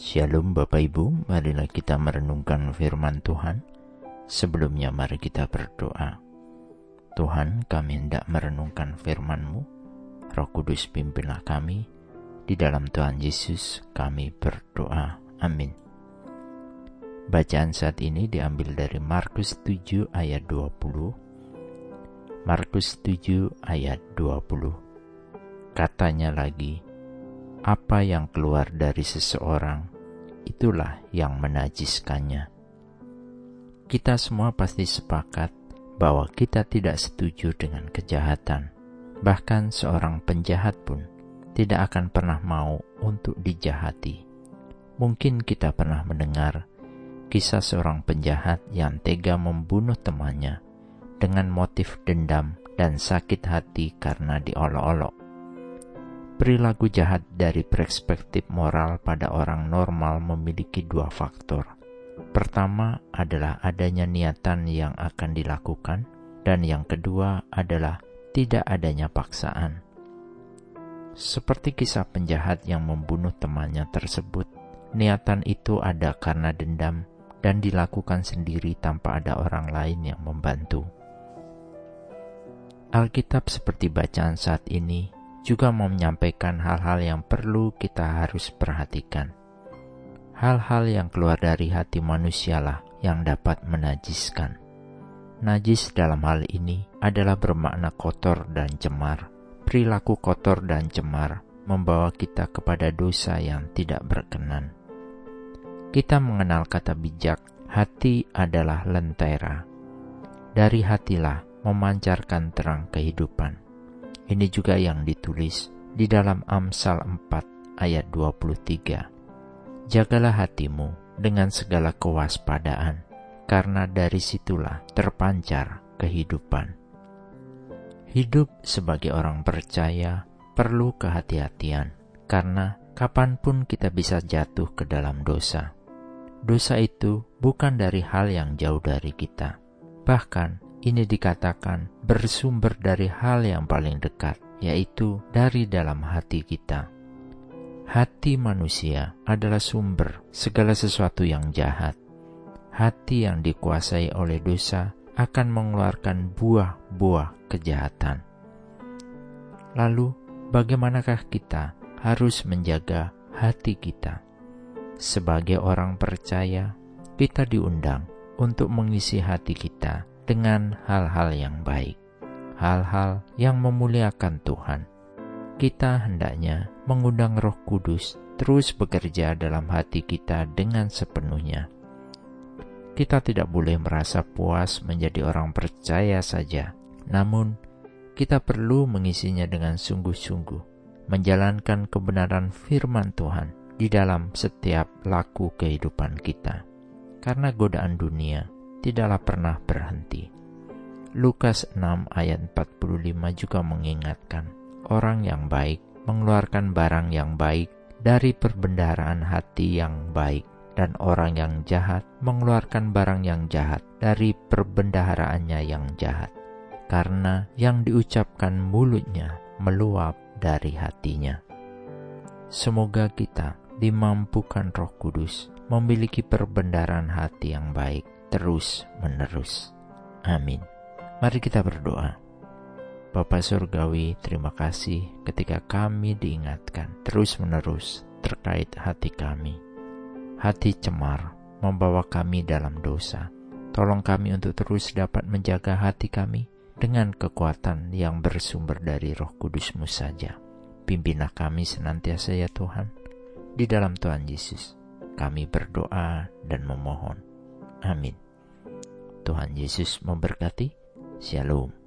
Shalom Bapak Ibu, marilah kita merenungkan firman Tuhan. Sebelumnya mari kita berdoa. Tuhan, kami hendak merenungkan firman-Mu. Roh Kudus pimpinlah kami. Di dalam Tuhan Yesus kami berdoa. Amin. Bacaan saat ini diambil dari Markus 7 ayat 20. Markus 7 ayat 20. Katanya lagi, apa yang keluar dari seseorang, itulah yang menajiskannya. Kita semua pasti sepakat bahwa kita tidak setuju dengan kejahatan. Bahkan seorang penjahat pun tidak akan pernah mau untuk dijahati. Mungkin kita pernah mendengar kisah seorang penjahat yang tega membunuh temannya dengan motif dendam dan sakit hati karena diolok-olok. Perilaku jahat dari perspektif moral pada orang normal memiliki dua faktor. Pertama adalah adanya niatan yang akan dilakukan, dan yang kedua adalah tidak adanya paksaan. Seperti kisah penjahat yang membunuh temannya tersebut, niatan itu ada karena dendam dan dilakukan sendiri tanpa ada orang lain yang membantu. Alkitab seperti bacaan saat ini juga mau menyampaikan hal-hal yang perlu kita harus perhatikan. Hal-hal yang keluar dari hati manusialah yang dapat menajiskan. Najis dalam hal ini adalah bermakna kotor dan cemar. Perilaku kotor dan cemar membawa kita kepada dosa yang tidak berkenan. Kita mengenal kata bijak, hati adalah lentera. Dari hatilah memancarkan terang kehidupan. Ini juga yang ditulis di dalam Amsal 4 ayat 23. Jagalah hatimu dengan segala kewaspadaan, karena dari situlah terpancar kehidupan. Hidup sebagai orang percaya perlu kehati-hatian, karena kapan pun kita bisa jatuh ke dalam dosa. Dosa itu bukan dari hal yang jauh dari kita, bahkan ini dikatakan bersumber dari hal yang paling dekat, yaitu dari dalam hati kita. Hati manusia adalah sumber segala sesuatu yang jahat. Hati yang dikuasai oleh dosa akan mengeluarkan buah-buah kejahatan. Lalu, bagaimanakah kita harus menjaga hati kita? Sebagai orang percaya, kita diundang untuk mengisi hati kita dengan hal-hal yang baik, hal-hal yang memuliakan Tuhan. Kita hendaknya mengundang Roh Kudus terus bekerja dalam hati kita dengan sepenuhnya. Kita tidak boleh merasa puas menjadi orang percaya saja, namun kita perlu mengisinya dengan sungguh-sungguh, menjalankan kebenaran firman Tuhan di dalam setiap laku kehidupan kita. Karena godaan dunia tidaklah pernah berhenti. Lukas 6 ayat 45 juga mengingatkan, orang yang baik mengeluarkan barang yang baik dari perbendaharaan hati yang baik, dan orang yang jahat mengeluarkan barang yang jahat dari perbendaharaannya yang jahat. Karena yang diucapkan mulutnya meluap dari hatinya. Semoga kita dimampukan roh kudus memiliki perbendaharaan hati yang baik terus-menerus. Amin. Mari kita berdoa. Bapa Surgawi, terima kasih ketika kami diingatkan terus-menerus terkait hati kami. Hati cemar membawa kami dalam dosa. Tolong kami untuk terus dapat menjaga hati kami dengan kekuatan yang bersumber dari roh kudusmu saja. Pimpinlah kami senantiasa ya Tuhan. Di dalam Tuhan Yesus, kami berdoa dan memohon. Amin. Tuhan Yesus memberkati. Shalom.